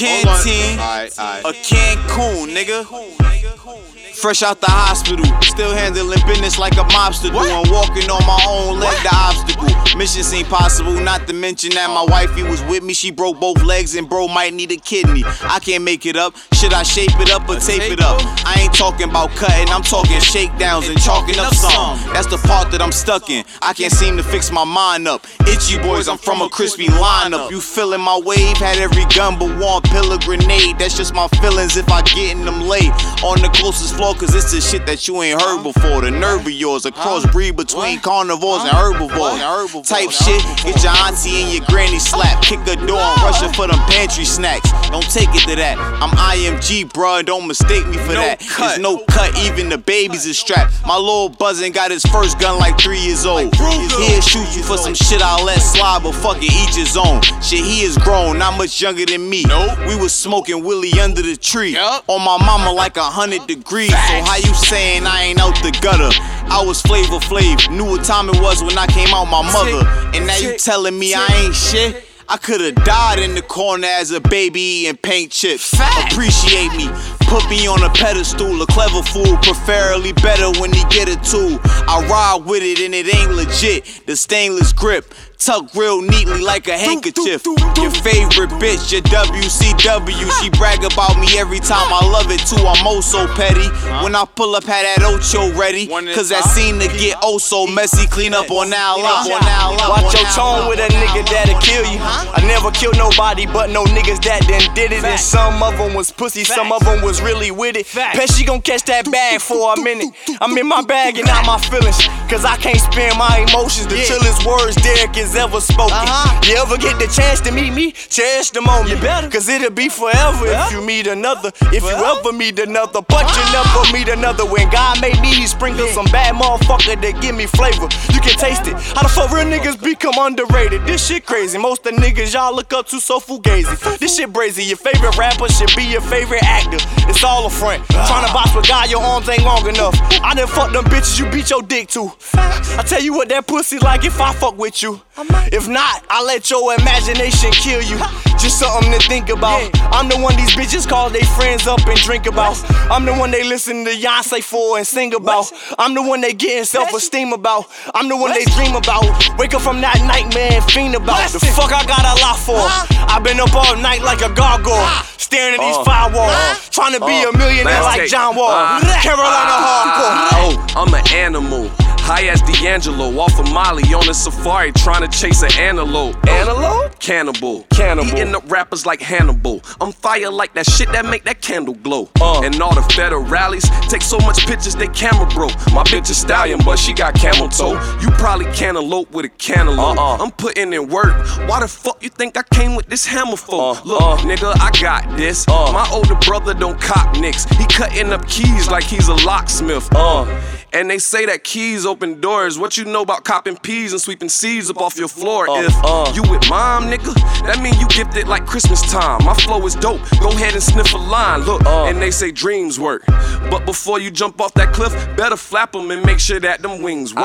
canteen, a Cancun, nigga. Fresh out the hospital, still handling business like a mobster do. I'm walking on my own leg, the obstacle. Mission seemed possible, not to mention that my wifey was with me. She broke both legs and bro might need a kidney. I can't make it up. Should I shape it up or tape it up? I ain't talking about cutting, I'm talking shakedowns and chalking up some. That's the part that I'm stuck in. I can't seem to fix my mind up. Itchy boys, I'm from a crispy lineup. You feeling my wave? Had every gun but one pillar grenade. That's just my feelings if I get in them late. On the closest floor, cause it's the shit that you ain't heard before. The nerve of yours, a crossbreed between carnivores and herbivores. Type shit, get your auntie and your granny slap. Kick a door and rush for them pantry snacks. Don't take it to that. I'm IMG, bruh, don't mistake me for that. There's no cut, even the babies is strapped. My little buzzin' got his first gun like three years old. He'll shoot you for some shit I'll let slide, but fuck it, each his own. Shit, he is grown, not much younger than me. We was smoking Willie under the tree. On my mama like a hundred degrees. So how you saying I ain't out the gutter? I was Flavor Flav, knew what time it was when I came out my mother. And now you telling me I ain't shit? I could've died in the corner as a baby eating paint chips. Appreciate me. Put me on a pedestal, a clever fool, preferably better when he get a tool. I ride with it and it ain't legit. The stainless grip, tucked real neatly like a handkerchief. Your favorite bitch, your WCW, she brag about me every time I love it too. I'm oh so petty. When I pull up, had that Ocho ready. Cause that seem to get oh so messy. Clean up on now, up on now, up Watch your tone with a nigga that'll kill you. I never killed nobody but no niggas that done did it. And some of them was pussy, some of them was really with it. Bet she gon' catch that bag for a minute. I'm in my bag and not my feelings. Cause I can't spend my emotions. The chillest words Derek has ever spoken. Uh-huh. You ever get the chance to meet me? Cherish the moment. better Cause it'll be forever if you meet another. If you ever meet another. But you never meet another. When God made me, He sprinkled some bad motherfucker that give me flavor. You can taste it. How the fuck real niggas become underrated? This shit crazy. Most of the niggas y'all look up to so fugazi. This shit brazy. Your favorite rapper should be your favorite actor. It's all a front. Ah. Trying to box with God, your arms ain't long enough. I done fuck them bitches you beat your dick to. I tell you what that pussy like if I fuck with you. If not, I let your imagination kill you. Just something to think about. I'm the one these bitches call they friends up and drink about. I'm the one they listen to Beyonce for and sing about. I'm the one they getting self esteem about. I'm the one they dream about. Wake up from that nightmare and fiend about. The fuck I got a lot for? I've been up all night like a gargoyle, staring at these firewalls, trying to be a millionaire like John Wall. Carolina hardcore. Oh, I'm an animal. High as D'Angelo, off of Molly on a safari, trying to chase an antelope. Antelope? Cannibal. Cannibal. Eating up rappers like Hannibal. I'm fire like that shit that make that candle glow. Uh. And all the federal rallies take so much pictures they camera broke. My bitch is stallion, but she got camel toe. You probably cantaloupe with a cantaloupe. Uh-uh. I'm putting in work. Why the fuck you think I came with this hammer for? Uh, Look, uh. nigga, I got this. My older brother don't cop nicks. He cutting up keys like he's a locksmith. Uh. And they say that keys open doors. What you know about copping peas and sweeping seeds up off your floor? Uh, if uh. you with mom, nigga, that mean you gifted like Christmas time. My flow is dope. Go ahead and sniff a line. Look, uh. and they say dreams work. But before you jump off that cliff, better flap them and make sure that them wings work.